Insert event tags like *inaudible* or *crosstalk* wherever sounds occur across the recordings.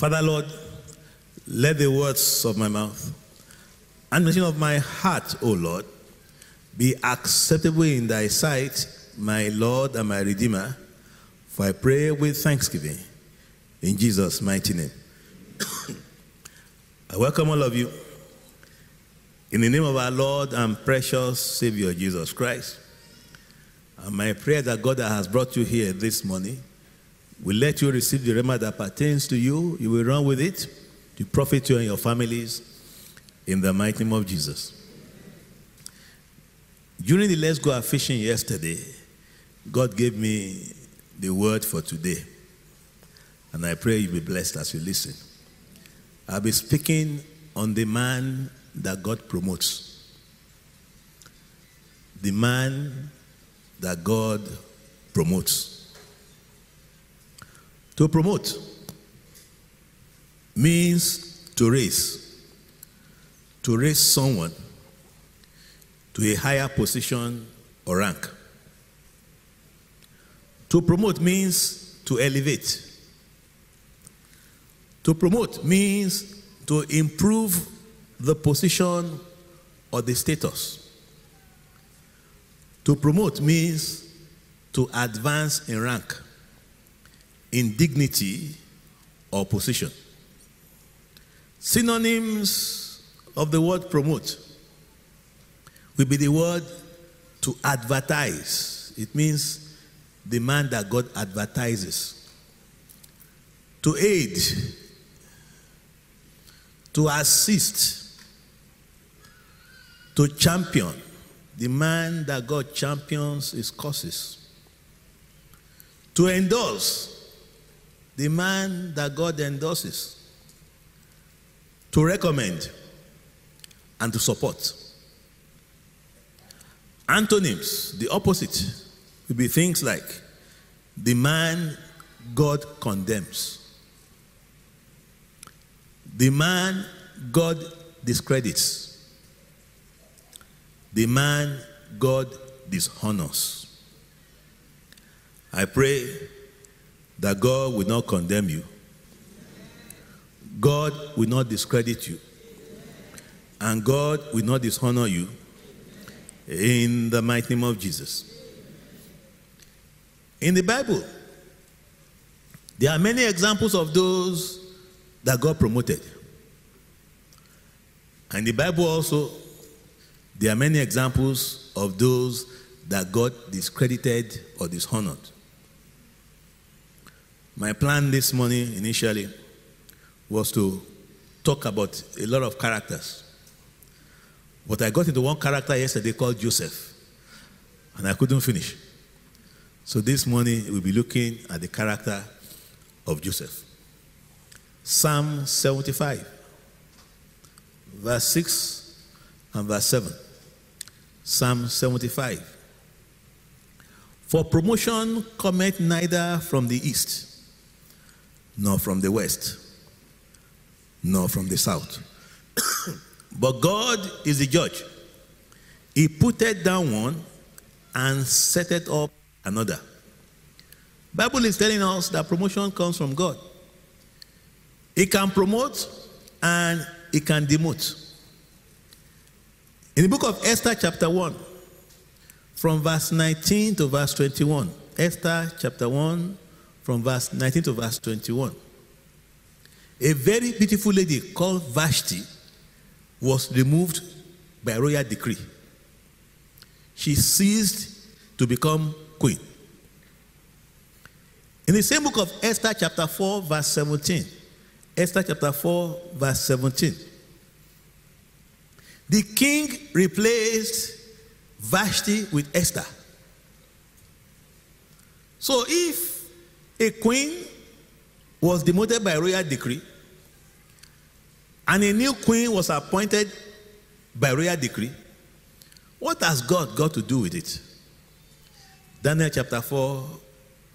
Father, Lord, let the words of my mouth and the of my heart, O Lord, be acceptable in thy sight, my Lord and my Redeemer. For I pray with thanksgiving in Jesus' mighty name. *coughs* I welcome all of you in the name of our Lord and precious Savior Jesus Christ. And my prayer that God has brought you here this morning will let you receive the rhema that pertains to you. You will run with it to profit you and your families in the mighty name of Jesus. During the Let's Go Out Fishing yesterday, God gave me the word for today. And I pray you be blessed as you listen. I'll be speaking on the man that God promotes. The man that God promotes. To promote means to raise, to raise someone to a higher position or rank. To promote means to elevate. To promote means to improve the position or the status. To promote means to advance in rank, in dignity, or position. Synonyms of the word promote will be the word to advertise. It means the man that God advertises. To aid, to assist, to champion. The man that God champions his causes. To endorse, the man that God endorses. To recommend and to support. Antonyms, the opposite, would be things like the man God condemns, the man God discredits, the man God dishonors. I pray that God will not condemn you, God will not discredit you, and God will not dishonor you in the mighty name of Jesus. In the Bible, there are many examples of those that God promoted. And the Bible also, there are many examples of those that God discredited or dishonored. My plan this morning initially was to talk about a lot of characters. But I got into one character yesterday called Joseph, and I couldn't finish. So this morning we'll be looking at the character of Joseph. Psalm 75, verse 6 and verse 7. Psalm 75. For promotion cometh neither from the east, nor from the west, nor from the south. *coughs* but God is the judge. He putteth down one and setteth up another. Bible is telling us that promotion comes from God. He can promote and he can demote. In the book of Esther, chapter 1, from verse 19 to verse 21, Esther chapter 1, from verse 19 to verse 21, a very beautiful lady called Vashti was removed by royal decree. She ceased to become queen. In the same book of Esther, chapter 4, verse 17, Esther chapter 4, verse 17, the king replaced Vashti with Esther. So if a queen was demoted by royal decree and a new queen was appointed by royal decree, what has God got to do with it? Daniel chapter 4,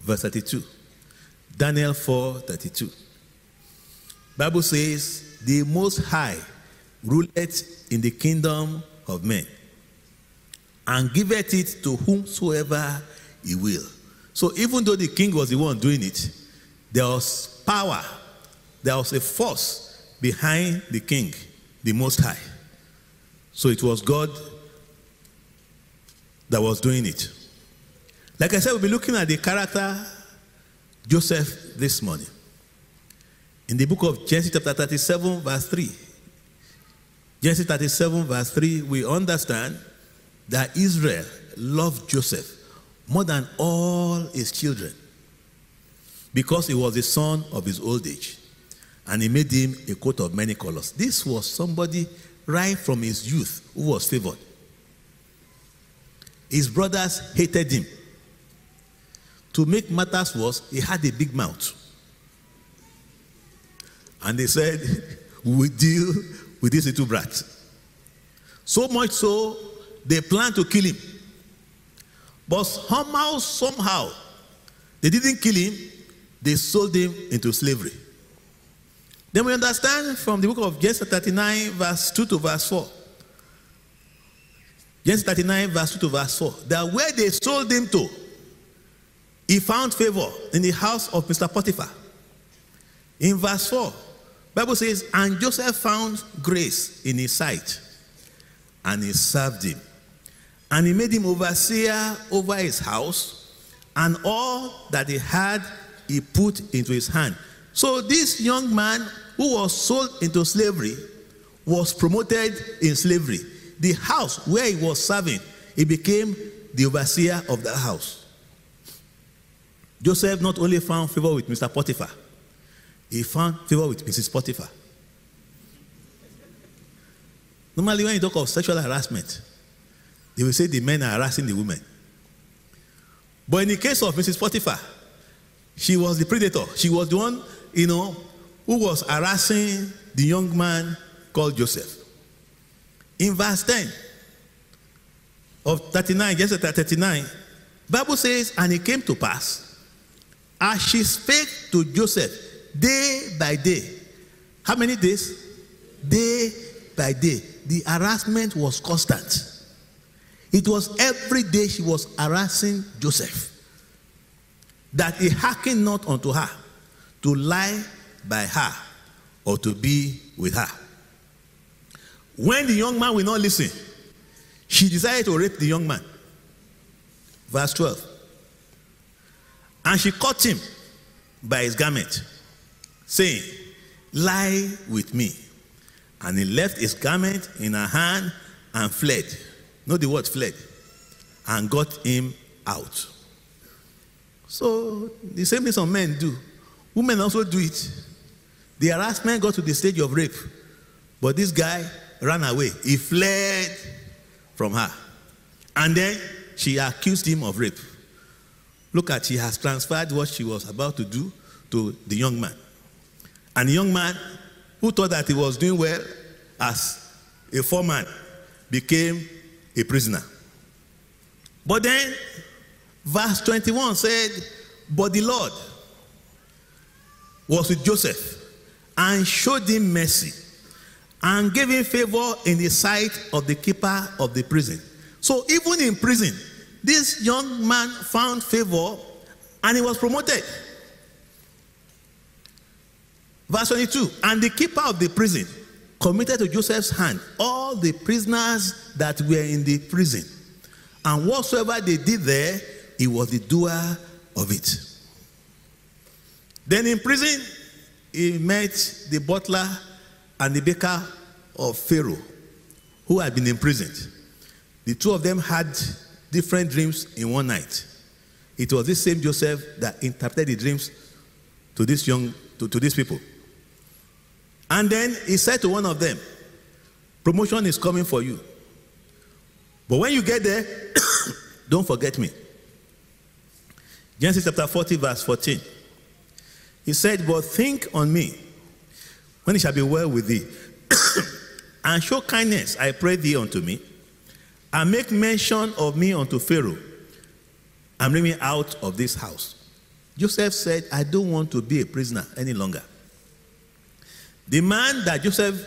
verse 32. Daniel 4, 32. Bible says, the most high ruleth in the kingdom of men and giveth it to whomsoever he will. So even though the king was the one doing it, there was power there was a force behind the king, the Most High. So it was God that was doing it. Like I said, we'll be looking at the character Joseph this morning. In the book of Genesis, chapter 37, verse 3. Genesis 37, verse 3, we understand that Israel loved Joseph more than all his children because he was the son of his old age and he made him a coat of many colors. This was somebody right from his youth who was favored. His brothers hated him. To make matters worse, he had a big mouth. And they said, We deal with this little brat. So much so, they planned to kill him. But somehow, somehow, they didn't kill him, they sold him into slavery. Then we understand from the book of Genesis 39, verse 2 to verse 4. Genesis 39, verse 2 to verse 4. That where they sold him to, he found favor in the house of Mr. Potiphar. In verse 4, Bible says, and Joseph found grace in his sight, and he served him. And he made him overseer over his house, and all that he had he put into his hand. So this young man who was sold into slavery was promoted in slavery. The house where he was serving, he became the overseer of that house. Joseph not only found favor with Mr. Potiphar, he found favor with Mrs. Potiphar. Normally, when you talk of sexual harassment, they will say the men are harassing the women. But in the case of Mrs. Potiphar, she was the predator. She was the one, you know, who was harassing the young man called Joseph. In verse 10 of 39, Genesis 39, Bible says, and it came to pass, as she spake to Joseph day by day. How many days? Day by day. The harassment was constant. It was every day she was harassing Joseph. That he hearkened not unto her to lie by her or to be with her. When the young man will not listen, she decided to rape the young man. Verse 12. And she caught him by his garment, saying, Lie with me. And he left his garment in her hand and fled. Know the word fled. And got him out. So the same thing some men do. Women also do it. The harassment got to the stage of rape. But this guy ran away. He fled from her. And then she accused him of rape. Look at, she has transferred what she was about to do to the young man. And the young man, who thought that he was doing well as a foreman, became a prisoner. But then, verse 21 said, But the Lord was with Joseph and showed him mercy and gave him favor in the sight of the keeper of the prison. So even in prison, this young man found favor and he was promoted. Verse 22 And the keeper of the prison committed to Joseph's hand all the prisoners that were in the prison. And whatsoever they did there, he was the doer of it. Then in prison, he met the butler and the baker of Pharaoh, who had been imprisoned. The two of them had different dreams in one night. It was this same Joseph that interpreted the dreams to this young to, to these people. And then he said to one of them, Promotion is coming for you. But when you get there, *coughs* don't forget me. Genesis chapter 40, verse 14. He said, But think on me when it shall be well with thee, *coughs* and show kindness, I pray thee, unto me, and make mention of me unto Pharaoh, and bring me out of this house. Joseph said, I don't want to be a prisoner any longer. The man that Joseph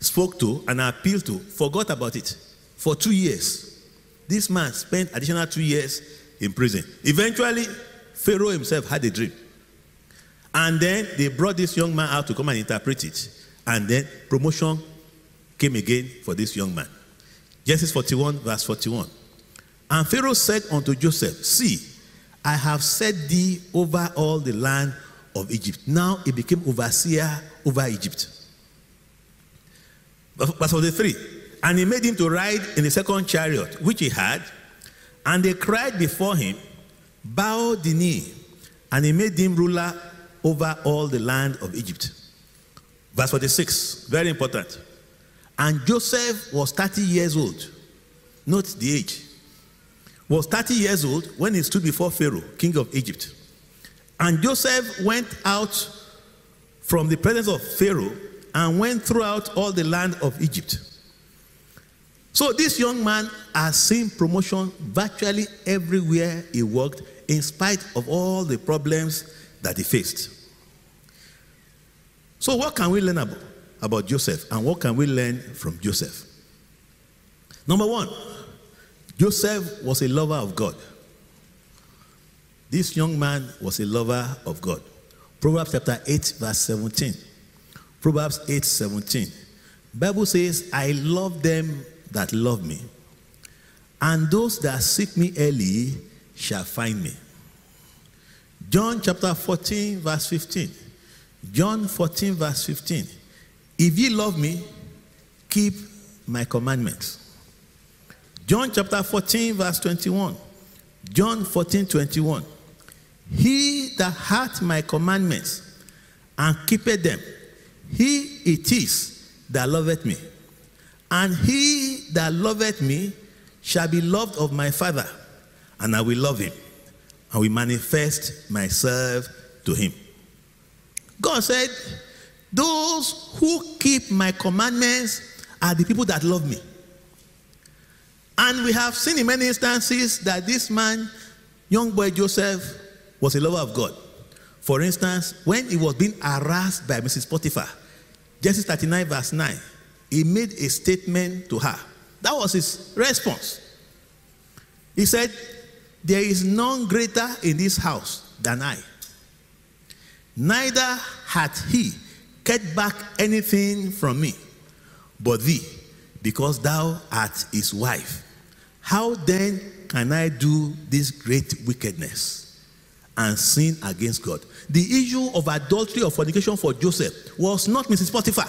spoke to and appealed to forgot about it for two years. This man spent additional two years in prison. Eventually, Pharaoh himself had a dream. And then they brought this young man out to come and interpret it. And then promotion came again for this young man. Genesis 41, verse 41. And Pharaoh said unto Joseph, See, I have set thee over all the land of Egypt. Now he became overseer over Egypt. Verse 43. And he made him to ride in the second chariot, which he had. And they cried before him, Bow the knee. And he made him ruler over all the land of Egypt. Verse 46, very important. And Joseph was 30 years old. Note the age. Was 30 years old when he stood before Pharaoh, king of Egypt. And Joseph went out from the presence of Pharaoh and went throughout all the land of Egypt. So this young man has seen promotion virtually everywhere he worked, in spite of all the problems that he faced. So, what can we learn about, about Joseph and what can we learn from Joseph? Number one, Joseph was a lover of God. This young man was a lover of God. Proverbs chapter 8, verse 17. Proverbs 8, 17. Bible says, I love them that love me, and those that seek me early shall find me. John chapter 14, verse 15. John 14, verse 15. If ye love me, keep my commandments. John chapter 14, verse 21. John 14, 21. He that hath my commandments and keepeth them, he it is that loveth me. And he that loveth me shall be loved of my Father, and I will love him, and will manifest myself to him. God said, Those who keep my commandments are the people that love me. And we have seen in many instances that this man, young boy Joseph, was a lover of God. For instance, when he was being harassed by Mrs. Potiphar, Genesis 39, verse 9, he made a statement to her. That was his response. He said, There is none greater in this house than I. Neither hath he kept back anything from me, but thee, because thou art his wife. How then can I do this great wickedness and sin against God? The issue of adultery or fornication for Joseph was not Mrs. Potiphar.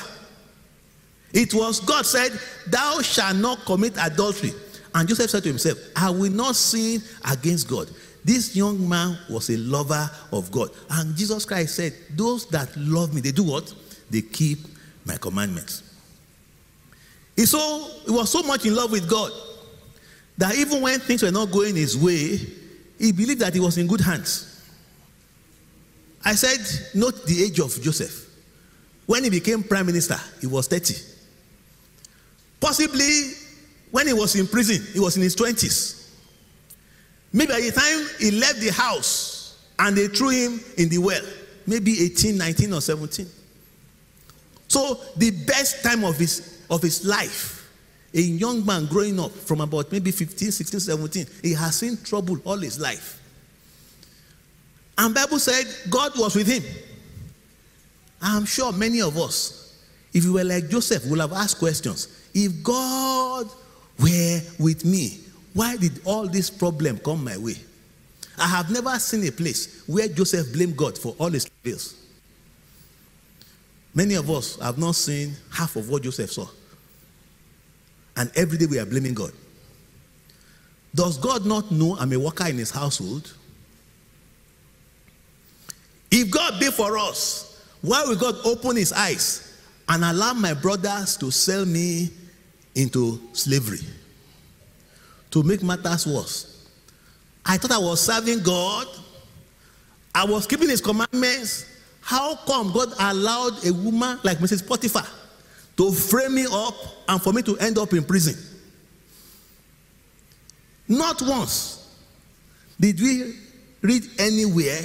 It was God said, Thou shalt not commit adultery. And Joseph said to himself, I will not sin against God. This young man was a lover of God. And Jesus Christ said, Those that love me, they do what? They keep my commandments. He, so, he was so much in love with God that even when things were not going his way, he believed that he was in good hands. I said, Note the age of Joseph. When he became prime minister, he was 30. Possibly when he was in prison, he was in his 20s. Maybe by the time he left the house and they threw him in the well, maybe 18, 19, or 17. So the best time of his of his life, a young man growing up from about maybe 15, 16, 17, he has seen trouble all his life. And Bible said God was with him. I'm sure many of us, if you were like Joseph, will have asked questions. If God were with me, why did all this problem come my way? I have never seen a place where Joseph blamed God for all his bills. Many of us have not seen half of what Joseph saw. And every day we are blaming God. Does God not know I'm a worker in his household? If God be for us, why will God open his eyes and allow my brothers to sell me into slavery? to make matters worse. I thought I was serving God, I was keeping His commandments. How come God allowed a woman like Mrs. Potiphar to frame me up and for me to end up in prison? Not once did we read anywhere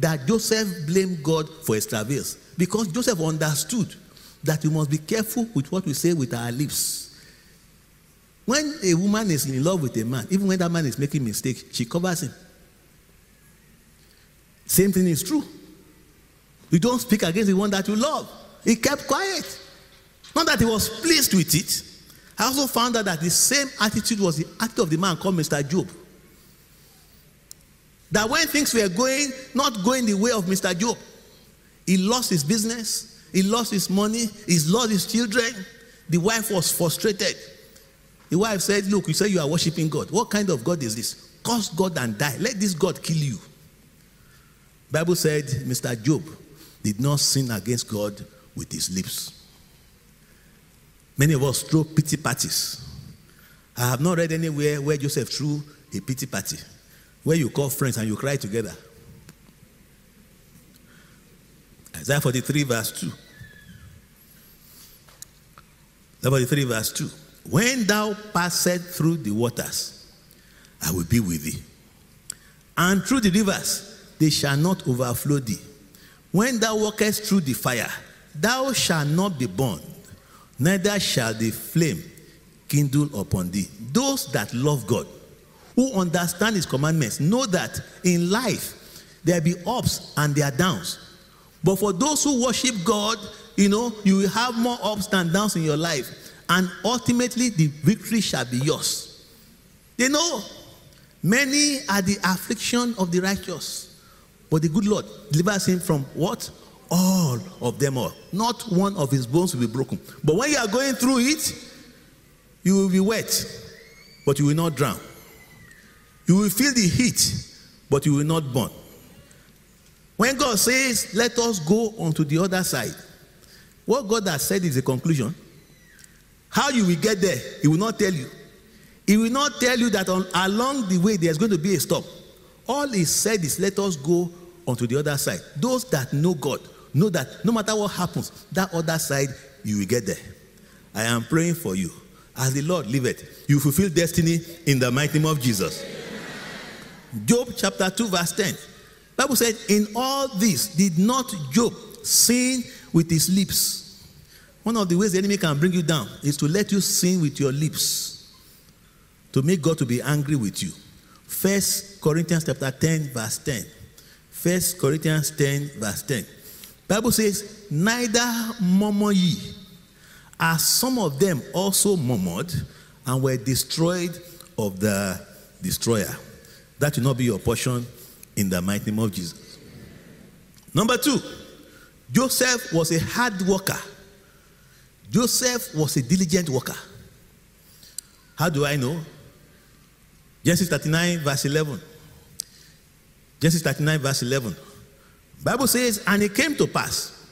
that Joseph blamed God for his travails because Joseph understood that we must be careful with what we say with our lips. When a woman is in love with a man, even when that man is making mistakes, she covers him. Same thing is true. You don't speak against the one that you love. He kept quiet. Not that he was pleased with it. I also found out that the same attitude was the attitude of the man called Mr. Job. That when things were going, not going the way of Mr. Job, he lost his business, he lost his money, he lost his children. The wife was frustrated. The wife said, Look, you say you are worshiping God. What kind of God is this? Curse God and die. Let this God kill you. Bible said Mr. Job did not sin against God with his lips. Many of us throw pity parties. I have not read anywhere where Joseph threw a pity party, where you call friends and you cry together. Isaiah 43, verse 2. Isaiah 43, verse 2. When thou passest through the waters, I will be with thee. And through the rivers, they shall not overflow thee. When thou walkest through the fire, thou shalt not be burned, neither shall the flame kindle upon thee. Those that love God, who understand his commandments, know that in life there be ups and there are downs. But for those who worship God, you know, you will have more ups than downs in your life. And ultimately, the victory shall be yours. They know many are the affliction of the righteous, but the good Lord delivers him from what? All of them all. Not one of his bones will be broken. But when you are going through it, you will be wet, but you will not drown. You will feel the heat, but you will not burn. When God says, Let us go onto the other side, what God has said is a conclusion. How you will get there, He will not tell you. He will not tell you that on, along the way there's going to be a stop. All He said is, Let us go onto the other side. Those that know God know that no matter what happens, that other side, you will get there. I am praying for you. As the Lord liveth, you fulfill destiny in the mighty name of Jesus. Job chapter 2, verse 10. Bible said, In all this did not Job sin with his lips. One of the ways the enemy can bring you down is to let you sin with your lips, to make God to be angry with you. First Corinthians chapter 10, verse 10. First Corinthians 10, verse 10. Bible says, Neither murmur ye, as some of them also murmured and were destroyed of the destroyer. That will not be your portion in the mighty name of Jesus. Number two, Joseph was a hard worker. Joseph was a diligent worker. How do I know? Genesis 39, verse 11. Genesis 39, verse 11. Bible says, and it came to pass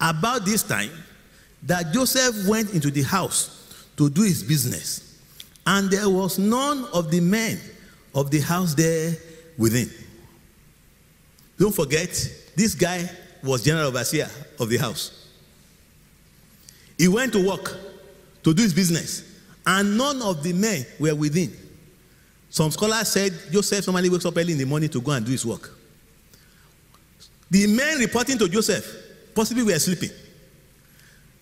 about this time that Joseph went into the house to do his business, and there was none of the men of the house there within. Don't forget, this guy was general overseer of the house. He went to work to do his business, and none of the men were within. Some scholars said Joseph normally wakes up early in the morning to go and do his work. The men reporting to Joseph possibly were sleeping.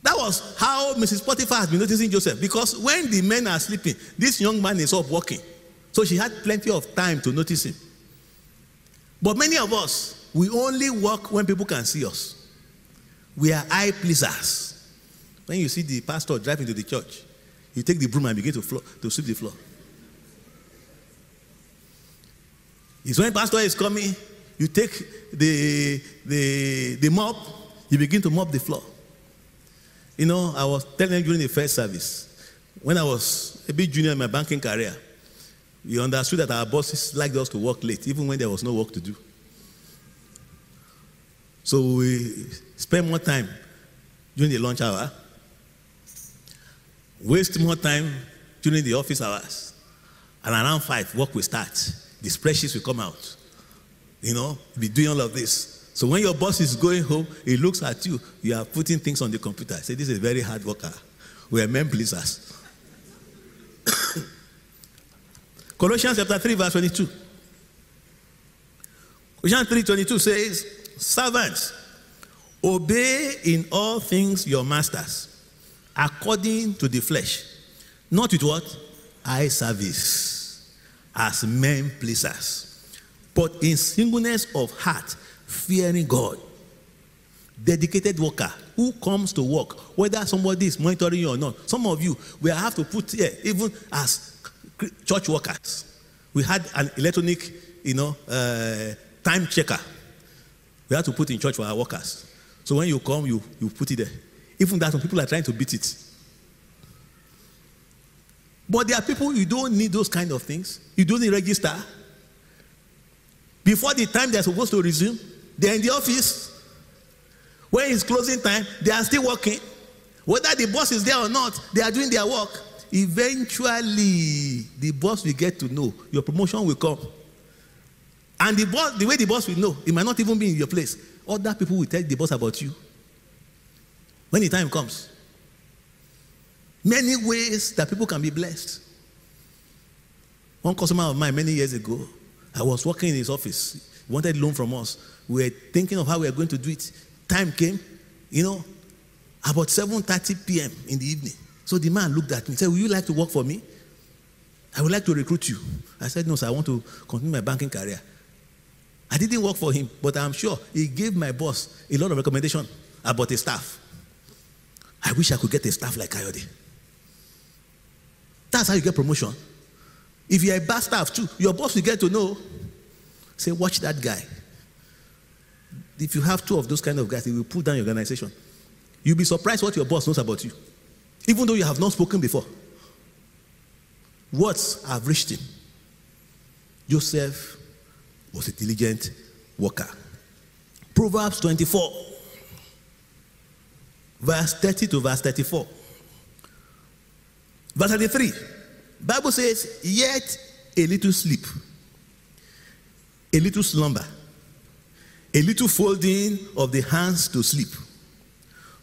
That was how Mrs. Potiphar has been noticing Joseph because when the men are sleeping, this young man is up working. So she had plenty of time to notice him. But many of us, we only work when people can see us. We are eye pleasers. When you see the pastor driving to the church, you take the broom and begin to, floor, to sweep the floor. It's when pastor is coming, you take the, the, the mop, you begin to mop the floor. You know, I was telling during the first service, when I was a bit junior in my banking career, we understood that our bosses liked us to work late, even when there was no work to do. So we spend more time during the lunch hour, waste more time during the office hours, and around five, work will start. The spreadsheets will come out. You know, be doing all of this. So when your boss is going home, he looks at you, you are putting things on the computer. Say, this is a very hard worker. We are men pleasers. Colossians chapter 3, verse 22. Colossians 3 22 says, Servants, obey in all things your masters, according to the flesh, not with what? Eye service, as men pleasers, but in singleness of heart, fearing God. dedicated worker who comes to work, whether somebody is monitoring you or not. Some of you, we have to put here, even as church workers, we had an electronic, you know, uh, time checker. We had to put in church for our workers. So when you come, you, you put it there. Even that, some people are trying to beat it. But there are people you don't need those kind of things. You don't need register. Before the time they're supposed to resume, they're in the office. When it's closing time, they are still working. Whether the boss is there or not, they are doing their work. Eventually, the boss will get to know. Your promotion will come. And the boss, the way the boss will know, it might not even be in your place. Other people will tell the boss about you. When the time comes. Many ways that people can be blessed. One customer of mine many years ago, I was working in his office. He wanted loan from us. We were thinking of how we were going to do it. Time came, you know, about 7:30 p.m. in the evening. So the man looked at me and said, Will you like to work for me? I would like to recruit you. I said, No, sir, I want to continue my banking career. I didn't work for him, but I'm sure he gave my boss a lot of recommendation about his staff. I wish I could get a staff like Kayode. That's how you get promotion. If you're a bad staff too, your boss will get to know. Say, watch that guy. If you have two of those kind of guys, he will pull down your organization. You'll be surprised what your boss knows about you, even though you have not spoken before. Words have reached him. Joseph was a diligent worker. Proverbs 24, verse 30 to verse 34. Verse 33. Bible says, yet a little sleep, a little slumber, a little folding of the hands to sleep.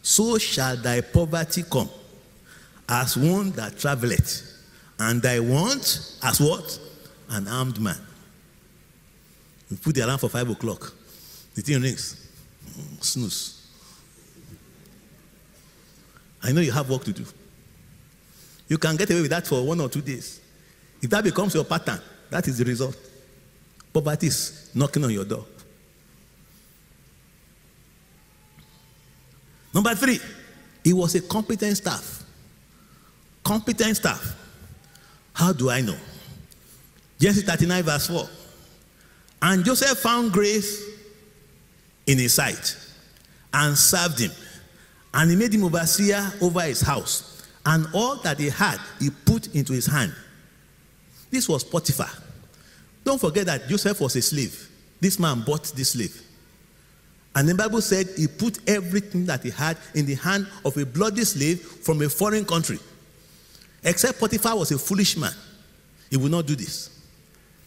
So shall thy poverty come as one that traveleth, and thy want as what? An armed man. You put the alarm for five o'clock. The thing rings. Mm, snooze. I know you have work to do. You can get away with that for one or two days. If that becomes your pattern, that is the result. Poverty is knocking on your door. Number three, he was a competent staff. Competent staff. How do I know? Genesis 39, verse 4. And Joseph found grace in his sight and served him. And he made him overseer over his house. And all that he had, he put into his hand. This was Potiphar. Don't forget that Joseph was a slave. This man bought this slave. And the Bible said he put everything that he had in the hand of a bloody slave from a foreign country. Except Potiphar was a foolish man. He would not do this.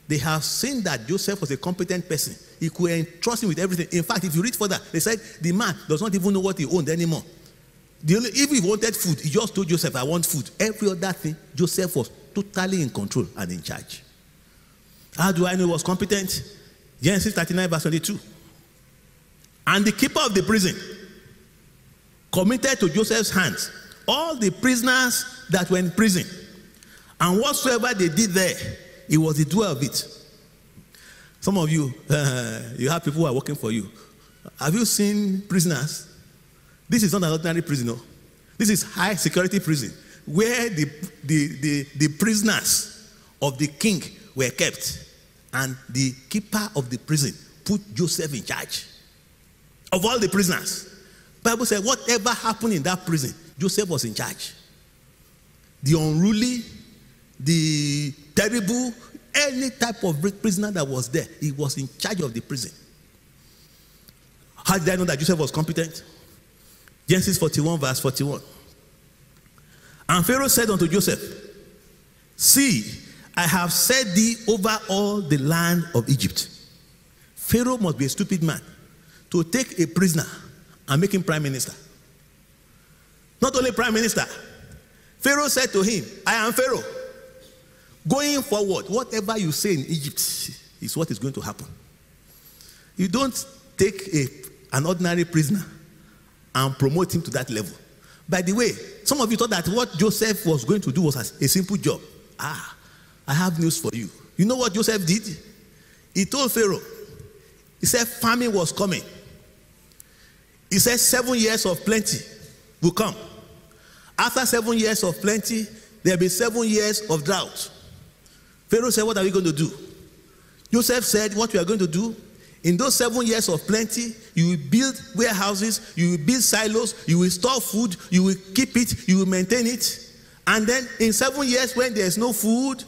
They have seen that Joseph was a competent person. He could entrust him with everything. In fact, if you read further, they said the man does not even know what he owned anymore. The only, if he wanted food, he just told Joseph, I want food. Every other thing, Joseph was totally in control and in charge. How do I know he was competent? Genesis 39, verse 22. And the keeper of the prison committed to Joseph's hands all the prisoners that were in prison. And whatsoever they did there, it was the doer of it. Some of you, uh, *laughs* you have people who are working for you. Have you seen prisoners? This is not an ordinary prison. No. This is high security prison where the, the, the, the prisoners of the king were kept. And the keeper of the prison put Joseph in charge of all the prisoners. Bible said whatever happened in that prison, Joseph was in charge. The unruly, the terrible, any type of prisoner that was there, he was in charge of the prison. How did I know that Joseph was competent? Genesis 41, verse 41. And Pharaoh said unto Joseph, See, I have set thee over all the land of Egypt. Pharaoh must be a stupid man to take a prisoner and make him prime minister. Not only prime minister, Pharaoh said to him, I am Pharaoh. Going forward, whatever you say in Egypt is what is going to happen. You don't take a, an ordinary prisoner and promote him to that level. By the way, some of you thought that what Joseph was going to do was a simple job. Ah, I have news for you. You know what Joseph did? He told Pharaoh, he said famine was coming. He said, seven years of plenty will come. After seven years of plenty, there'll be seven years of drought. Pharaoh said, What are we going to do? Joseph said, What we are going to do in those seven years of plenty, you will build warehouses, you will build silos, you will store food, you will keep it, you will maintain it. And then in seven years, when there's no food,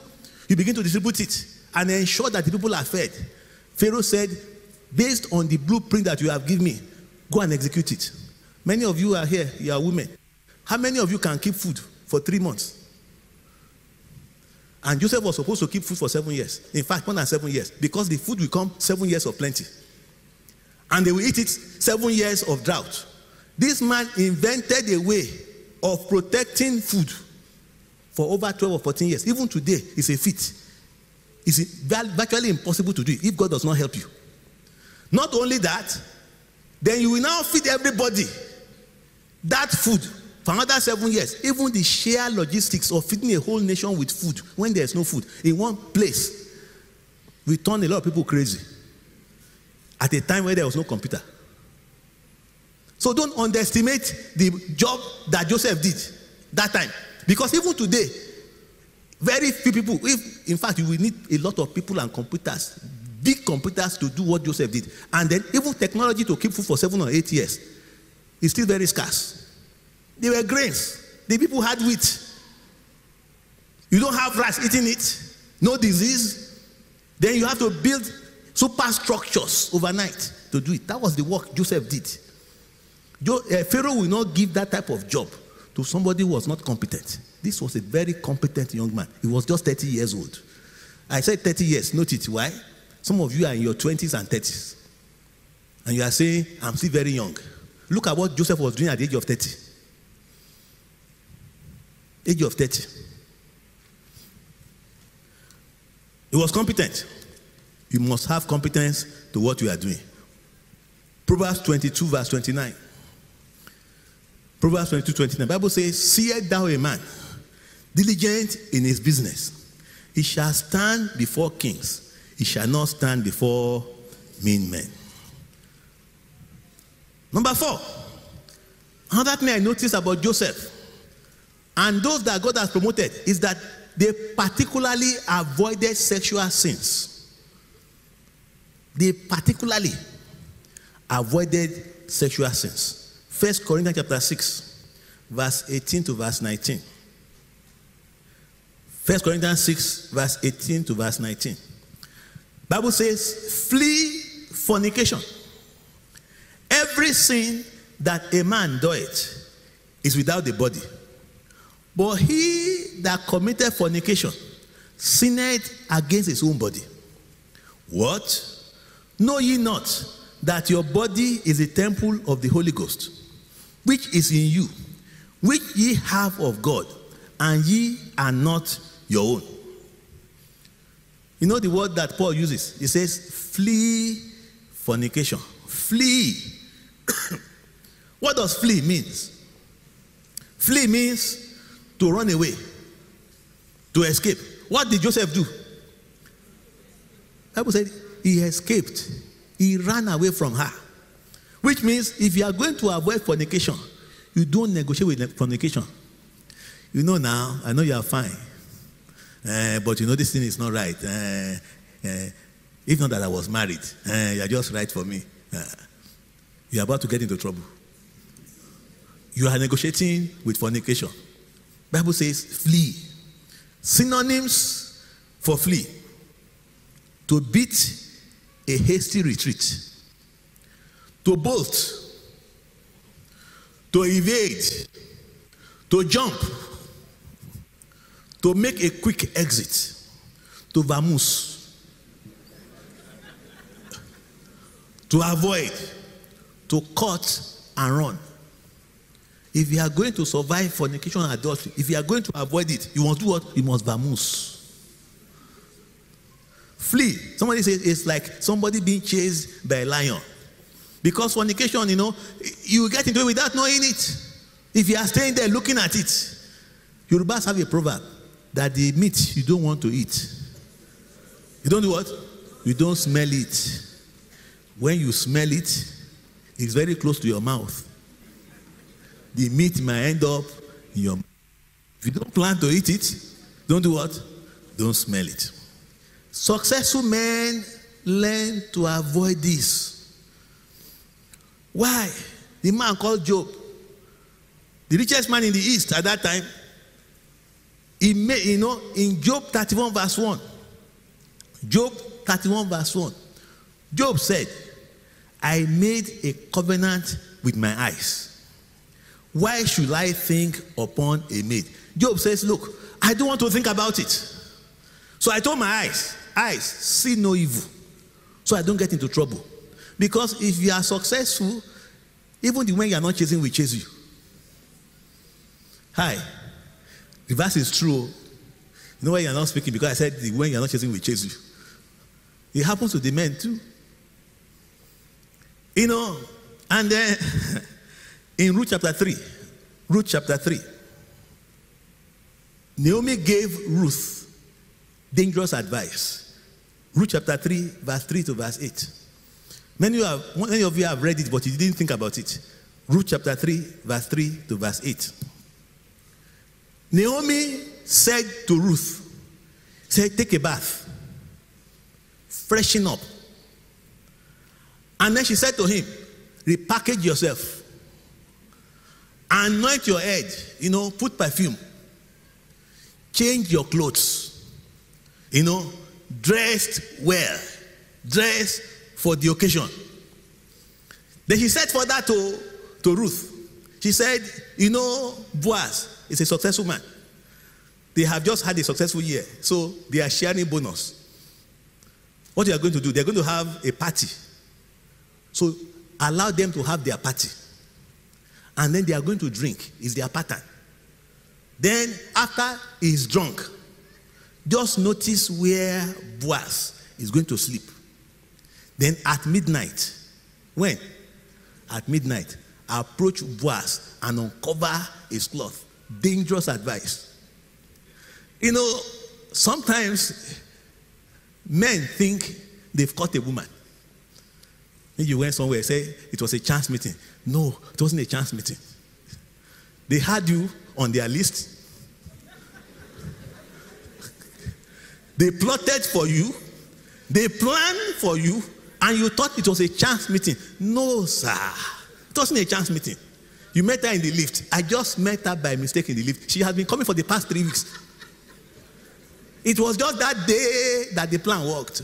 you begin to distribute it and ensure that the people are fed. Pharaoh said, Based on the blueprint that you have given me, go and execute it. Many of you are here, you are women. How many of you can keep food for three months? And Joseph was supposed to keep food for seven years. In fact, more than seven years, because the food will come seven years of plenty. And they will eat it seven years of drought. This man invented a way of protecting food for over 12 or 14 years. Even today, it's a feat. It's virtually impossible to do it if God does not help you. Not only that, then you will now feed everybody that food for another seven years. Even the sheer logistics of feeding a whole nation with food when there's no food in one place will turn a lot of people crazy at a time where there was no computer. So don't underestimate the job that Joseph did that time. Because even today, very few people, if in fact you will need a lot of people and computers, big computers to do what Joseph did. And then even technology to keep food for seven or eight years is still very scarce. They were grains. The people had wheat. You don't have rice eating it, no disease. Then you have to build superstructures overnight to do it. That was the work Joseph did. Uh, Pharaoh will not give that type of job to somebody who was not competent. This was a very competent young man. He was just 30 years old. I said 30 years. Note it. Why? Some of you are in your 20s and 30s. And you are saying, I'm still very young. Look at what Joseph was doing at the age of 30. Age of 30. He was competent. You must have competence to what you are doing. Proverbs 22, verse 29. Proverbs 22, 29. Bible says, Seest thou a man diligent in his business? He shall stand before kings, he shall not stand before mean men. Number four, another thing I noticed about Joseph and those that God has promoted is that they particularly avoided sexual sins. They particularly avoided sexual sins. First Corinthians chapter 6, verse 18 to verse 19. First Corinthians 6, verse 18 to verse 19. Bible says, flee fornication. Every sin that a man doeth is without the body. But he that committed fornication sinned against his own body. What? Know ye not that your body is a temple of the Holy Ghost, which is in you, which ye have of God, and ye are not your own? You know the word that Paul uses? He says, flee fornication. Flee. *coughs* what does flee means? Flee means to run away, to escape. What did Joseph do? Bible said he escaped. He ran away from her. Which means if you are going to avoid fornication, you don't negotiate with fornication. You know now, I know you are fine. Uh, but you know this thing is not right. Uh, uh, if not that I was married, you are just right for me. you are about to get into trouble. You are negotiating with fornication. Bible says flee. Synonyms for flee. To beat a hasty retreat. To bolt. To evade. To jump. To make a quick exit. To vamoose. To avoid. To cut and run. If you are going to survive fornication and adultery, if you are going to avoid it, you must do what? You must vamoose. Flee. Somebody says it's like somebody being chased by a lion. Because fornication, you know, you get into it without knowing it. If you are staying there looking at it, Yorubas have a proverb that the meat you don't want to eat. You don't do what? You don't smell it. When you smell it, it, is very close to your mouth. The meat might end up in your mouth. If you don't plan to eat it, don't do what? Don't smell it. Successful men learn to avoid this. Why? The man called Job, the richest man in the East at that time, he made, you know, in Job 31, verse 1. Job 31, verse 1. Job said, I made a covenant with my eyes. Why should I think upon a maid? Job says, Look, I don't want to think about it. So I told my eyes, Eyes, see no evil. So I don't get into trouble. Because if you are successful, even the one you are not chasing will chase you. Hi. The verse is true. You know why you are not speaking? Because I said the one you are not chasing will chase you. It happens to the men too. You know, and then *laughs* in Ruth chapter 3, Ruth chapter 3, Naomi gave Ruth dangerous advice. Ruth chapter 3, verse 3 to verse 8. Many of, you have, many of you have read it, but you didn't think about it. Ruth chapter 3, verse 3 to verse 8. Naomi said to Ruth, said, take a bath, freshen up. And then she said to him, repackage yourself, anoint your head, you know, put perfume, change your clothes, you know, dressed well, dress for the occasion. Then she said for that to, to Ruth. She said, You know, Boaz is a successful man. They have just had a successful year, so they are sharing bonus. What they are going to do, they're going to have a party. So allow them to have their party. And then they are going to drink, is their pattern. Then, after he's drunk, just notice where Boaz is going to sleep. Then at midnight, when? At midnight, approach Boaz and uncover his cloth. Dangerous advice. You know, sometimes men think they've caught a woman. You went somewhere say it was a chance meeting. No, it wasn't a chance meeting. They had you on their list. they plotted for you. They planned for you, and you thought it was a chance meeting. No, sir. It wasn't a chance meeting. You met her in the lift. I just met her by mistake in the lift. She has been coming for the past three weeks. It was just that day that the plan worked.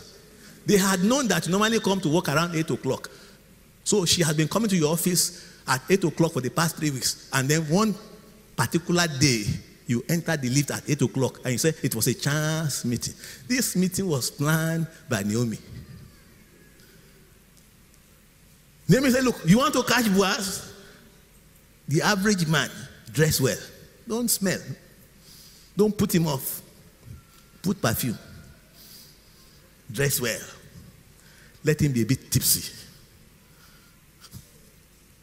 They had known that you normally come to work around 8 o'clock. So she has been coming to your office at 8 o'clock for the past three weeks. And then one particular day, you entered the lift at 8 o'clock and you said it was a chance meeting. This meeting was planned by Naomi. Naomi said, Look, you want to catch Boaz? The average man, dress well. Don't smell. Don't put him off. Put perfume. Dress well. Let him be a bit tipsy.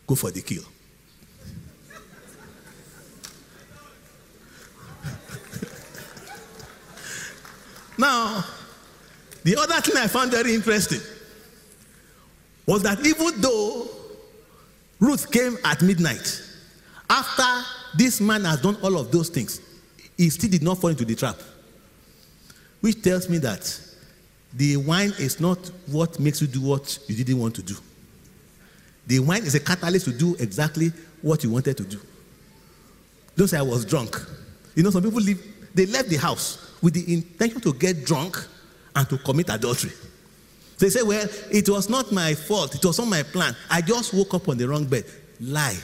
Go for the kill. *laughs* now, the other thing I found very interesting was that even though Ruth came at midnight, after this man has done all of those things, he still did not fall into the trap. Which tells me that the wine is not what makes you do what you didn't want to do. The wine is a catalyst to do exactly what you wanted to do. Don't say I was drunk. You know, some people leave, they left the house with the intention to get drunk and to commit adultery. They say, Well, it was not my fault, it was not my plan. I just woke up on the wrong bed. Lie.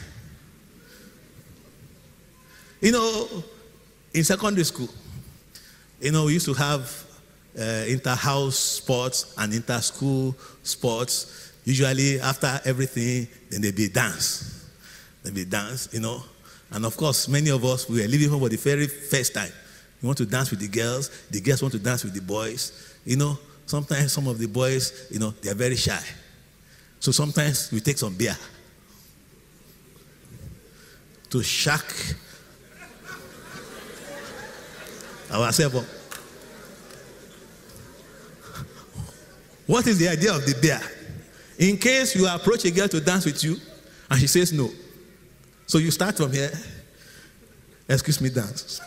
You know, in secondary school, you know, we used to have uh, inter-house sports and inter-school sports. Usually, after everything, then there be dance. There be dance, you know. And of course, many of us we were leaving home for the very first time. We want to dance with the girls. The girls want to dance with the boys. You know, sometimes some of the boys, you know, they are very shy. So sometimes we take some beer to shock ourselves up. What is the idea of the beer? In case you approach a girl to dance with you and she says no. So you start from here. Excuse me, dance.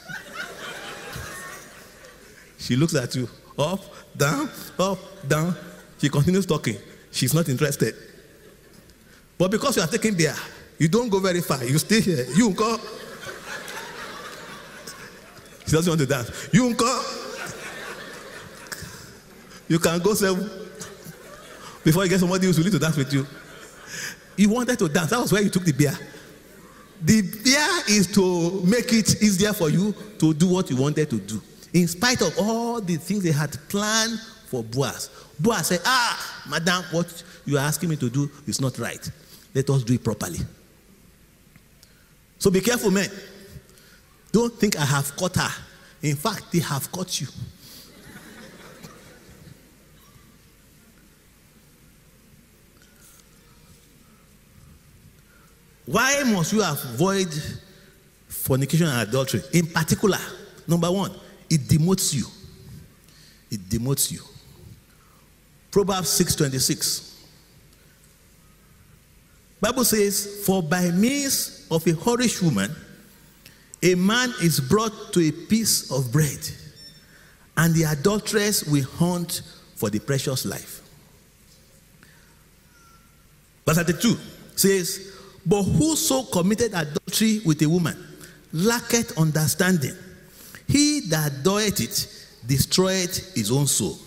she looks at you. Up, down, up, down. She continues talking. She's not interested. But because you are taking beer, you don't go very far. You stay here. You go. She doesn't want to dance. You go. You can go seven before you get somebody who's willing to dance with you. You wanted to dance. That was why you took the beer. The beer is to make it easier for you to do what you wanted to do. In spite of all the things they had planned for Boaz. Boaz said, Ah, madam, what you are asking me to do is not right. Let us do it properly. So be careful, men. Don't think I have caught her. In fact, they have caught you. Why must you avoid fornication and adultery? In particular, number one, it demotes you. It demotes you. Proverbs 6:26. Bible says, For by means of a whorish woman, a man is brought to a piece of bread, and the adulteress will hunt for the precious life. Verse 32 says, But whoso committed adultery with a woman lacketh understanding. He that doeth it destroyeth his own soul.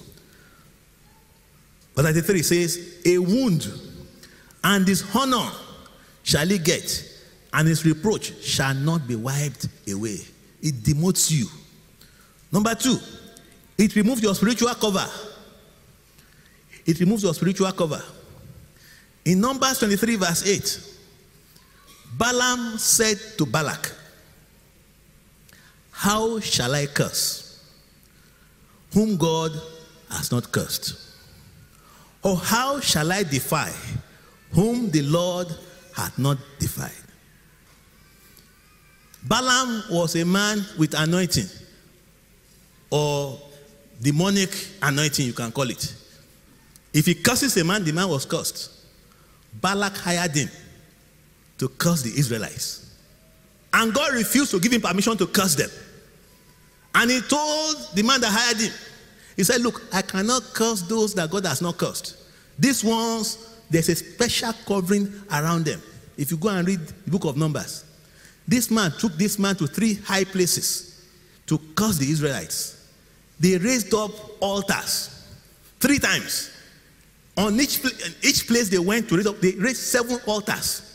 Verse 33 says, A wound and dishonor shall he get, and his reproach shall not be wiped away. It demotes you. Number two, it removes your spiritual cover. It removes your spiritual cover. In Numbers 23, verse 8, Balaam said to Balak, How shall I curse whom God has not cursed? Or how shall I defy whom the Lord hath not defied? Balaam was a man with anointing or demonic anointing, you can call it. If he curses a man, the man was cursed. Balak hired him to curse the Israelites. And God refused to give him permission to curse them. And he told the man that hired him, he said, Look, I cannot curse those that God has not cursed. These ones, there's a special covering around them. If you go and read the book of Numbers, this man took this man to three high places to curse the Israelites. They raised up altars three times. On each, each place they went to raise up, they raised seven altars.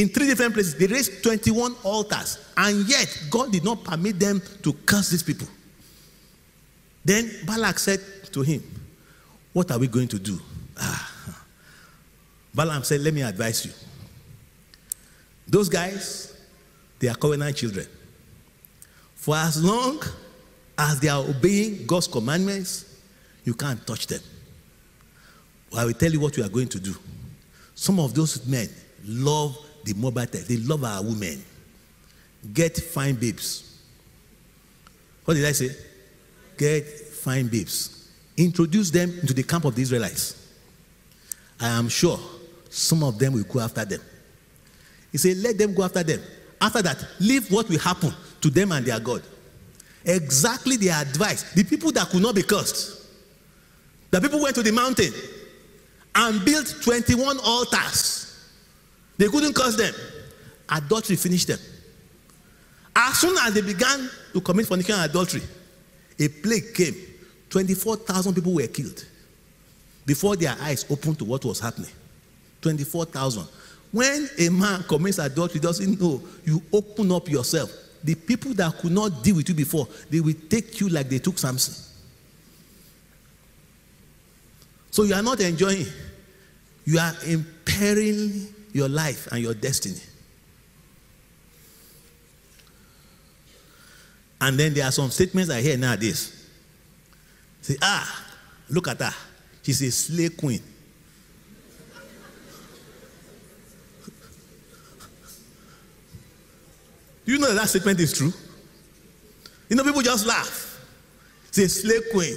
In three different places, they raised 21 altars, and yet God did not permit them to curse these people. Then Balak said to him, What are we going to do? Ah. Balaam said, Let me advise you. Those guys, they are covenant children. For as long as they are obeying God's commandments, you can't touch them. I will tell you what we are going to do. Some of those men love the mobile. They love our women. Get fine babes. What did I say? Get fine babes. Introduce them into the camp of the Israelites. I am sure some of them will go after them. He said, Let them go after them. After that, leave what will happen to them and their God. Exactly their advice. The people that could not be cursed. The people went to the mountain and built 21 altars they couldn't curse them. Adultery finished them. As soon as they began to commit fornication and adultery, a plague came. 24,000 people were killed before their eyes opened to what was happening. 24,000. When a man commits adultery, doesn't know, you open up yourself. The people that could not deal with you before, they will take you like they took Samson. So you are not enjoying, you are impairing your life and your destiny. And then there are some statements I hear nowadays. Say, ah, look at her. She's a slave queen. You know that, that statement is true? You know, people just laugh. Say, slave queen.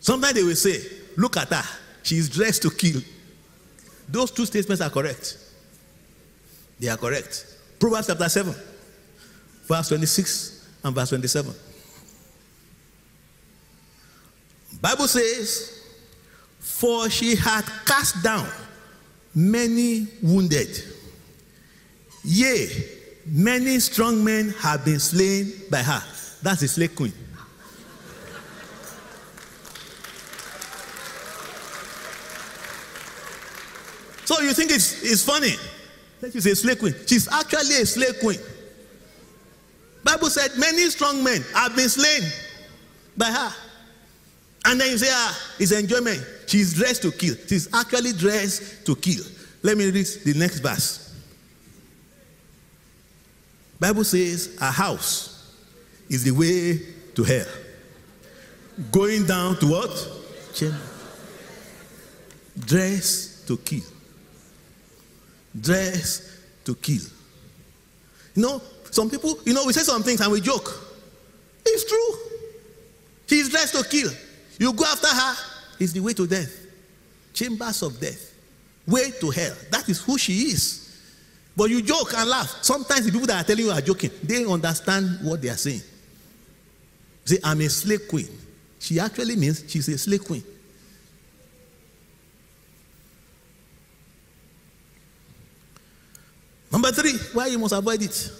Sometimes they will say, look at her. she is dressed to kill. Those two statements are correct. They are correct. Proverbs chapter 7, verse 26 and verse 27. Bible says, For she had cast down many wounded. Yea, many strong men have been slain by her. That's the slave queen. So you think it's, it's funny that she's a slave queen. She's actually a slave queen. Bible said many strong men have been slain by her. And then you say, ah, it's enjoyment. She's dressed to kill. She's actually dressed to kill. Let me read the next verse. Bible says a house is the way to hell. Going down to what? Dress to kill dress to kill. You know, some people, you know, we say some things and we joke. It's true. She's dressed to kill. You go after her, it's the way to death. Chambers of death. Way to hell. That is who she is. But you joke and laugh. Sometimes the people that are telling you are joking, they understand what they are saying. Say, I'm a slave queen. She actually means she's a slave queen. Number three, why you must avoid it.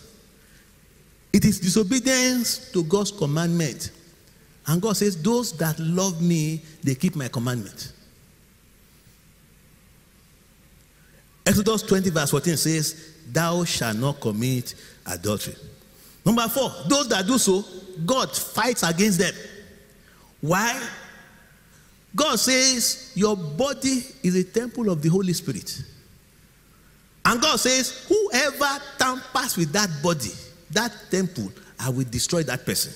It is disobedience to God's commandment. And God says, Those that love me, they keep my commandment. Exodus 20, verse 14 says, Thou shalt not commit adultery. Number four, those that do so, God fights against them. Why? God says, Your body is a temple of the Holy Spirit. And God says, Whoever tampers with that body, that temple, I will destroy that person.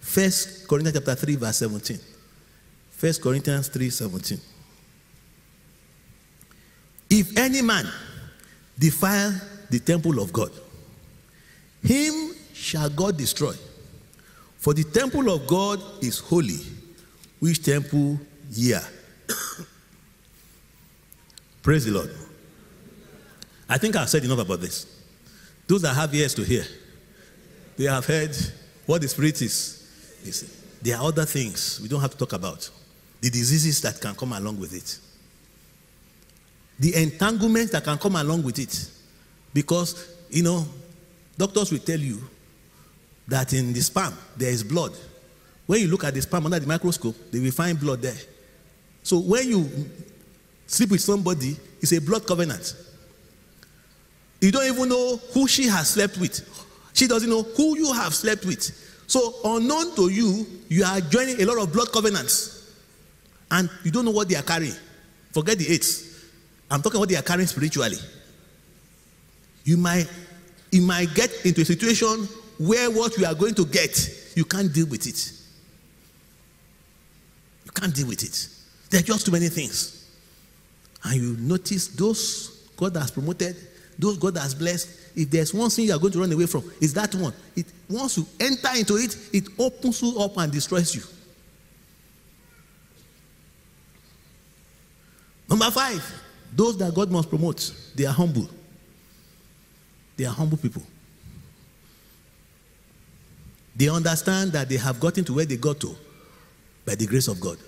First Corinthians chapter 3, verse 17. First Corinthians 3 17. If any man defile the temple of God, him shall God destroy. For the temple of God is holy, which temple ye are. *coughs* Praise the Lord. I think I've said enough about this. Those that have ears to hear, they have heard what the Spirit is. There are other things we don't have to talk about. The diseases that can come along with it. The entanglements that can come along with it. Because, you know, doctors will tell you that in the sperm there is blood. When you look at the sperm under the microscope, they will find blood there. So when you sleep with somebody, it's a blood covenant. You don't even know who she has slept with. She doesn't know who you have slept with. So, unknown to you, you are joining a lot of blood covenants. And you don't know what they are carrying. Forget the AIDS. I'm talking what they are carrying spiritually. You might, you might get into a situation where what you are going to get, you can't deal with it. You can't deal with it. There are just too many things. And you notice those God has promoted, those God has blessed, if there's one thing you are going to run away from, it's that one. It once you enter into it, it opens you up and destroys you. Number five, those that God must promote, they are humble. They are humble people. They understand that they have gotten to where they got to by the grace of God.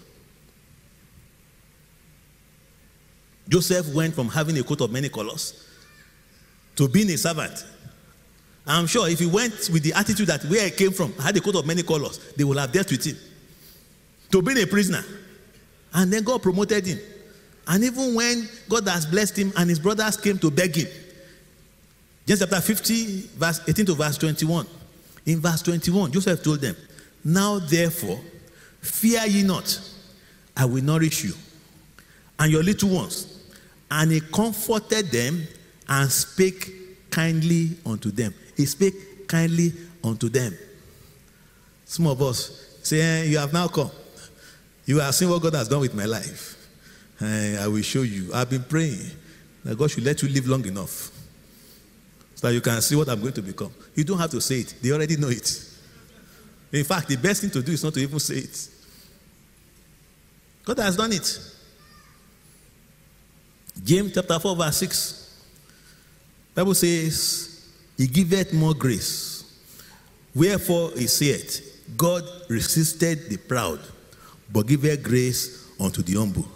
Joseph went from having a coat of many colors to being a servant. I'm sure if he went with the attitude that where I came from, I had a coat of many colors, they will have dealt with him. To being a prisoner. And then God promoted him. And even when God has blessed him and his brothers came to beg him, Genesis chapter 50, verse 18 to verse 21. In verse 21, Joseph told them, Now therefore, fear ye not, I will nourish you and your little ones. And he comforted them and spake kindly unto them. He spake kindly unto them. Some of us say, eh, You have now come. You have seen what God has done with my life. Eh, I will show you. I've been praying that God should let you live long enough so that you can see what I'm going to become. You don't have to say it, they already know it. In fact, the best thing to do is not to even say it. God has done it. James chapter 4, verse 6. Bible says, He giveth more grace. Wherefore he said, God resisted the proud, but giveth grace unto the humble.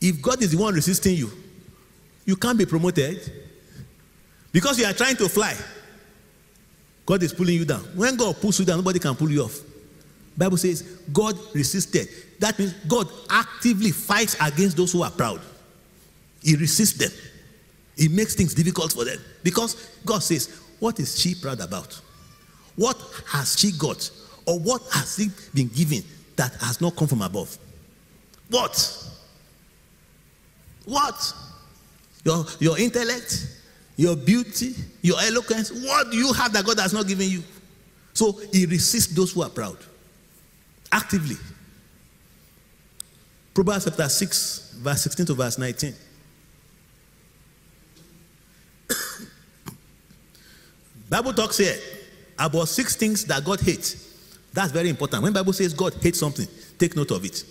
If God is the one resisting you, you can't be promoted because you are trying to fly. God is pulling you down. When God pulls you down, nobody can pull you off. Bible says God resisted. That means God actively fights against those who are proud. He resists them. He makes things difficult for them. Because God says, What is she proud about? What has she got? Or what has he been given that has not come from above? What? What? Your, your intellect, your beauty, your eloquence. What do you have that God has not given you? So he resists those who are proud actively. Proverbs chapter 6, verse 16 to verse 19. Bible talks here about six things that God hates. That's very important. When Bible says God hates something, take note of it.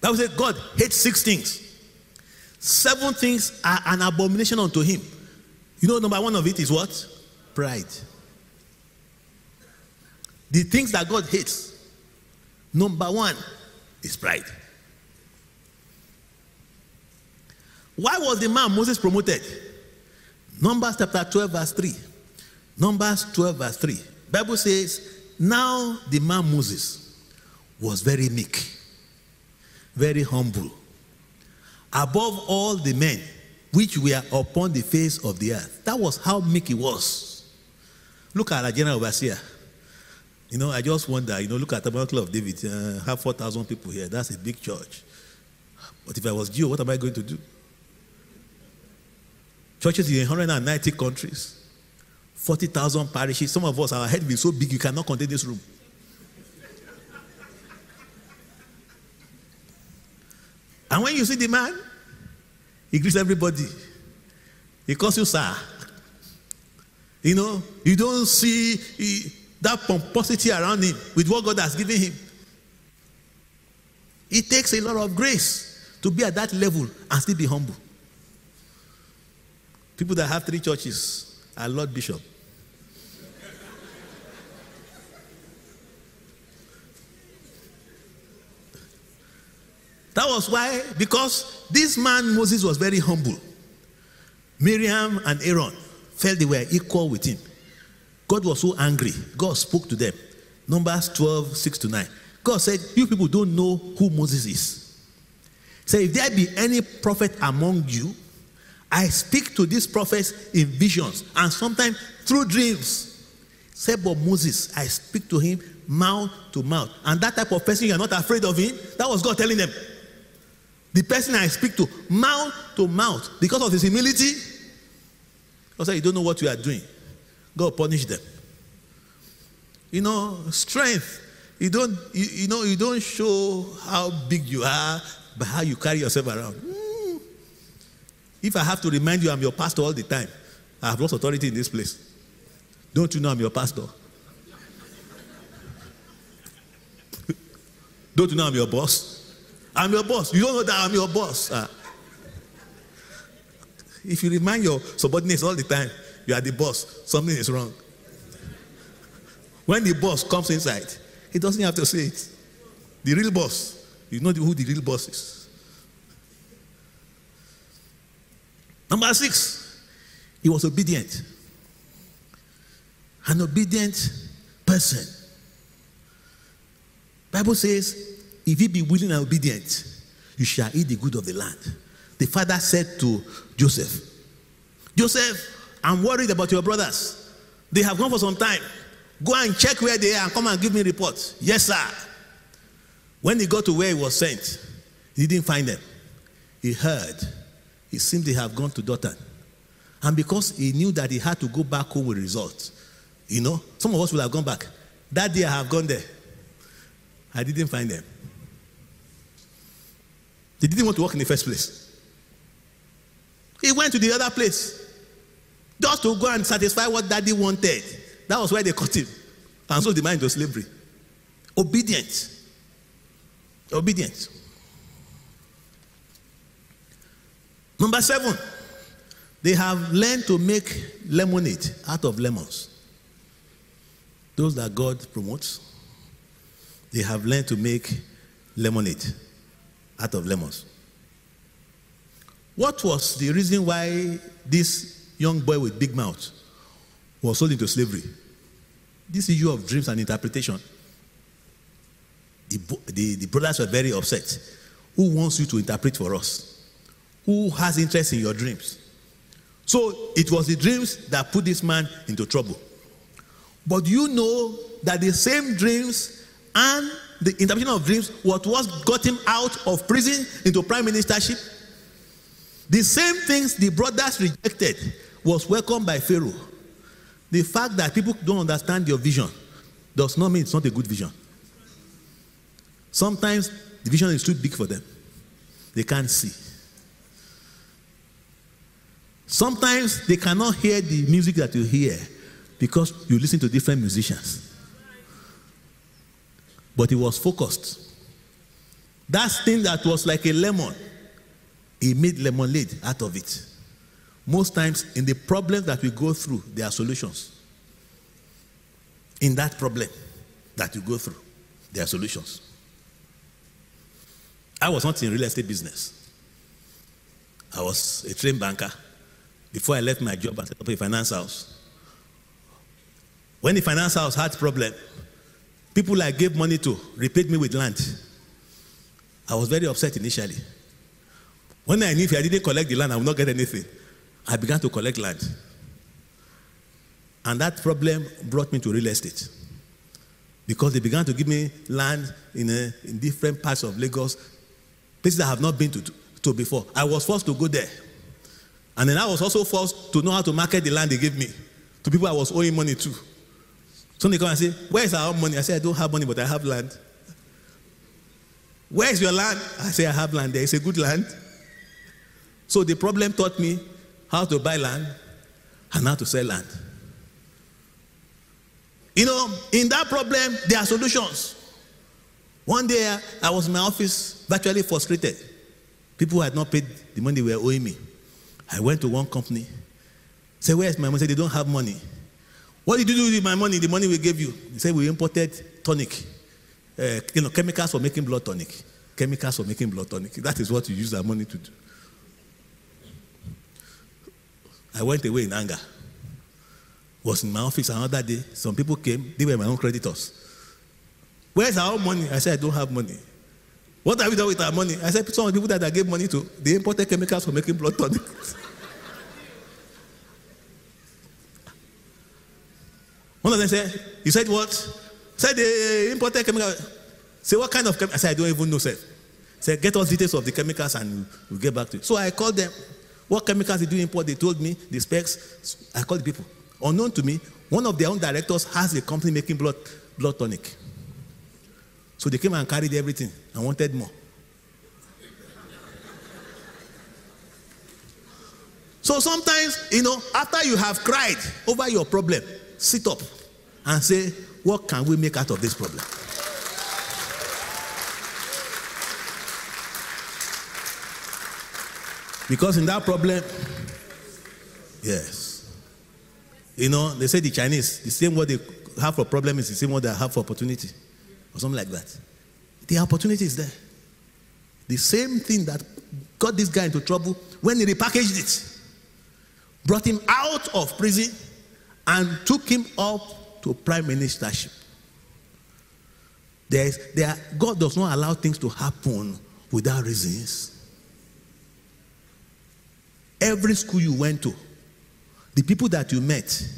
Bible says God hates six things. Seven things are an abomination unto him. You know, number one of it is what? Pride. The things that God hates, number one is pride. Why was the man Moses promoted? Numbers chapter 12, verse 3. Numbers 12, verse 3. Bible says, Now the man Moses was very meek, very humble, above all the men which were upon the face of the earth. That was how meek he was. Look at our general overseer. You know, I just wonder, you know, look at the Tabernacle of David, uh, have 4,000 people here. That's a big church. But if I was G.O., what am I going to do? Churches in 190 countries, 40,000 parishes. Some of us, our head will be so big you cannot contain this room. and when you see the man, he greets everybody. He calls you sir. You know, you don't see he, that pomposity around him with what God has given him. It takes a lot of grace to be at that level and still be humble. People that have three churches are Lord Bishop. That was why, because this man Moses was very humble. Miriam and Aaron felt they were equal with him. God was so angry. God spoke to them. Numbers 12, 6 to 9. God said, You people don't know who Moses is. Say, if there be any prophet among you, I speak to these prophets in visions and sometimes through dreams. Say, but Moses, I speak to him mouth to mouth. And that type of person, you're not afraid of him. That was God telling them. The person I speak to, mouth to mouth, because of his humility. God said, You don't know what you are doing. God punish them. You know, strength. You don't, you, you know, you don't show how big you are by how you carry yourself around. If I have to remind you I'm your pastor all the time, I have lost authority in this place. Don't you know I'm your pastor? don't you know I'm your boss? I'm your boss. You don't know that I'm your boss. Uh, if you remind your subordinates all the time, you are the boss, something is wrong. When the boss comes inside, he doesn't have to say it. The real boss, you know who the real boss is. Number six, he was obedient. An obedient person. Bible says, if you be willing and obedient, you shall eat the good of the land. The father said to Joseph, Joseph, I'm worried about your brothers. They have gone for some time. Go and check where they are and come and give me reports. Yes, sir. When he got to where he was sent, he didn't find them. He heard. He seemed to have gone to Dothan. And because he knew that he had to go back home with results, you know, some of us would have gone back. That day I have gone there. I didn't find them. They didn't want to work in the first place. He went to the other place just to go and satisfy what daddy wanted. That was why they caught him and sold the into slavery. Obedient. Obedient. Number seven, they have learned to make lemonade out of lemons. Those that God promotes, they have learned to make lemonade out of lemons. What was the reason why this young boy with big mouth was sold into slavery? This issue of dreams and interpretation. The, the, the brothers were very upset. Who wants you to interpret for us? Who has interest in your dreams? So it was the dreams that put this man into trouble. But you know that the same dreams and the interpretation of dreams what was got him out of prison into prime ministership. The same things the brothers rejected was welcomed by Pharaoh. The fact that people don't understand your vision does not mean it's not a good vision. Sometimes the vision is too big for them, they can't see. Sometimes they cannot hear the music that you hear because you listen to different musicians. But he was focused. That thing that was like a lemon, he made lemonade out of it. Most times, in the problems that we go through, there are solutions. In that problem that you go through, there are solutions. I was not in real estate business. I was a train banker before I left my job and set up a finance house. When the finance house had problem, people I gave money to repaid me with land. I was very upset initially. When I knew if I didn't collect the land, I would not get anything, I began to collect land. And that problem brought me to real estate. Because they began to give me land in, a, in different parts of Lagos, places I have not been to, to before. I was forced to go there. And then I was also forced to know how to market the land they gave me to people I was owing money to. So they come and say, Where is our money? I say, I don't have money, but I have land. Where is your land? I say, I have land there. It's a good land. So the problem taught me how to buy land and how to sell land. You know, in that problem, there are solutions. One day, I was in my office virtually frustrated. People had not paid the money they were owing me. I went to one company, said, Where's my money? Said, They don't have money. What did you do with my money? The money we gave you. He said, We imported tonic, uh, you know, chemicals for making blood tonic. Chemicals for making blood tonic. That is what you use our money to do. I went away in anger. Was in my office another day. Some people came, they were my own creditors. Where's our money? I said, I don't have money. What have we done with our money? I said, some of the people that I gave money to, they imported chemicals for making blood tonic. *laughs* One of them said, You said what? Said they imported chemicals. Say, what kind of chemicals? I said, I don't even know, sir. Said, get us details of the chemicals and we'll get back to you. So I called them. What chemicals did you import? They told me the specs. I called the people. Unknown to me, one of their own directors has a company making blood, blood tonic. So they came and carried everything and wanted more. So sometimes, you know, after you have cried over your problem, sit up and say, What can we make out of this problem? Because in that problem, yes. You know, they say the Chinese, the same word they have for problem is the same word they have for opportunity, or something like that. The opportunity is there. The same thing that got this guy into trouble when he repackaged it, brought him out of prison, and took him up to prime ministership. There is, there, God does not allow things to happen without reasons. Every school you went to, the people that you met,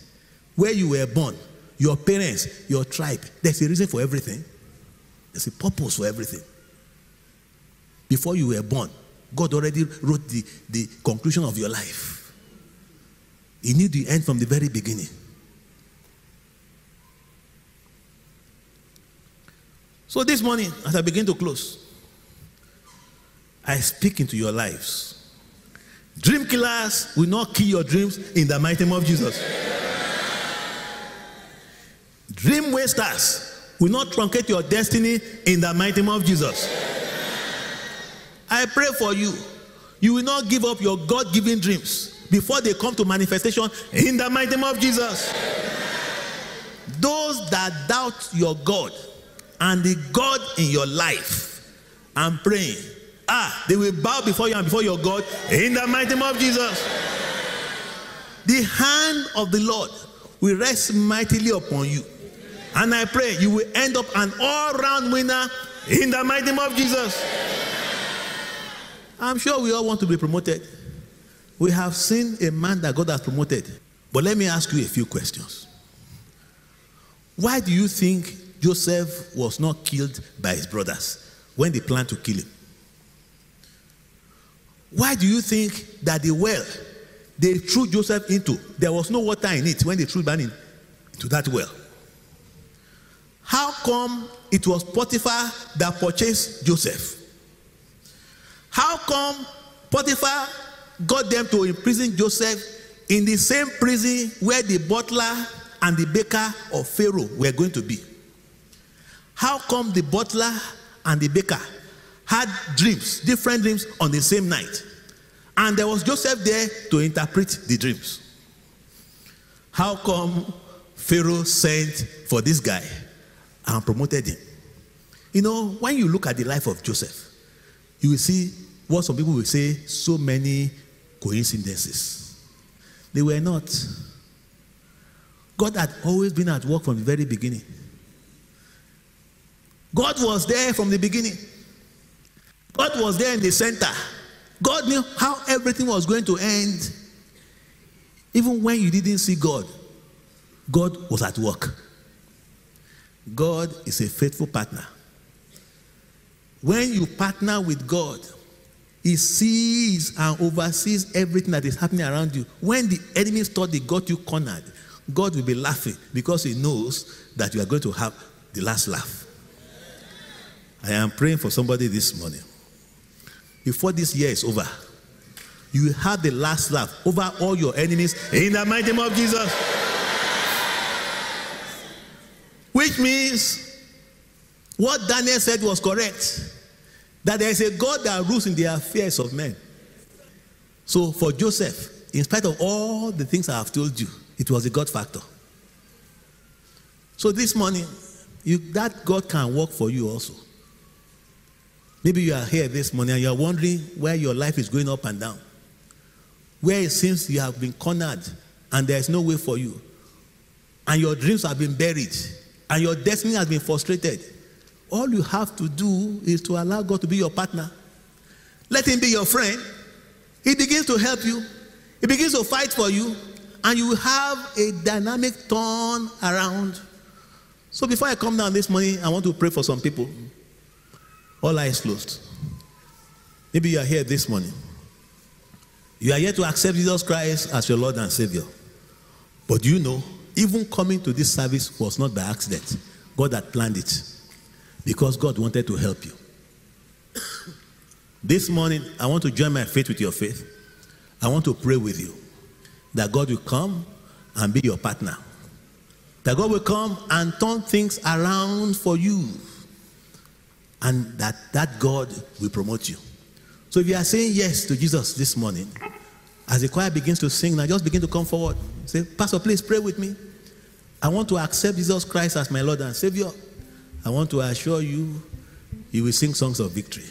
where you were born, your parents, your tribe, there's a reason for everything. There's a purpose for everything. Before you were born, God already wrote the, the conclusion of your life. He knew the end from the very beginning. So this morning, as I begin to close, I speak into your lives. Dream killers will not kill your dreams in the mighty name of Jesus. Dream wasters will not truncate your destiny in the mighty name of Jesus. I pray for you. You will not give up your God given dreams before they come to manifestation in the mighty name of Jesus. Those that doubt your God and the God in your life I'm praying, ah, they will bow before you and before your God in the mighty name of Jesus. The hand of the Lord will rest mightily upon you. And I pray you will end up an all round winner in the mighty name of Jesus. I'm sure we all want to be promoted. We have seen a man that God has promoted. But let me ask you a few questions. Why do you think Joseph was not killed by his brothers when they planned to kill him? Why do you think that the well they threw Joseph into, there was no water in it when they threw him into that well? How come it was Potiphar that purchased Joseph? How come Potiphar got them to imprison Joseph in the same prison where the butler and the baker of Pharaoh were going to be? How come the butler and the baker had dreams, different dreams on the same night? And there was Joseph there to interpret the dreams. How come Pharaoh sent for this guy and promoted him? You know, when you look at the life of Joseph, you will see what some people will say so many coincidences. They were not. God had always been at work from the very beginning. God was there from the beginning. God was there in the center. God knew how everything was going to end. Even when you didn't see God, God was at work. God is a faithful partner. When you partner with God, He sees and oversees everything that is happening around you. When the enemies thought they got you cornered, God will be laughing because He knows that you are going to have the last laugh. I am praying for somebody this morning. Before this year is over, you have the last laugh over all your enemies in the mighty name of Jesus. Which means what Daniel said was correct that there is a God that rules in the affairs of men. So for Joseph, in spite of all the things I have told you, it was a God factor. So this morning, you, that God can work for you also. Maybe you are here this morning and you are wondering where your life is going up and down. Where it seems you have been cornered and there is no way for you. And your dreams have been buried and your destiny has been frustrated. All you have to do is to allow God to be your partner. Let Him be your friend. He begins to help you, He begins to fight for you, and you will have a dynamic turn around. So before I come down this morning, I want to pray for some people. All eyes closed. Maybe you are here this morning. You are here to accept Jesus Christ as your Lord and Savior. But you know, even coming to this service was not by accident. God had planned it because God wanted to help you. this morning, I want to join my faith with your faith. I want to pray with you that God will come and be your partner. That God will come and turn things around for you and that that God will promote you. So if you are saying yes to Jesus this morning, as the choir begins to sing, now just begin to come forward. Say, Pastor, please pray with me. I want to accept Jesus Christ as my Lord and Savior. I want to assure you, you will sing songs of victory.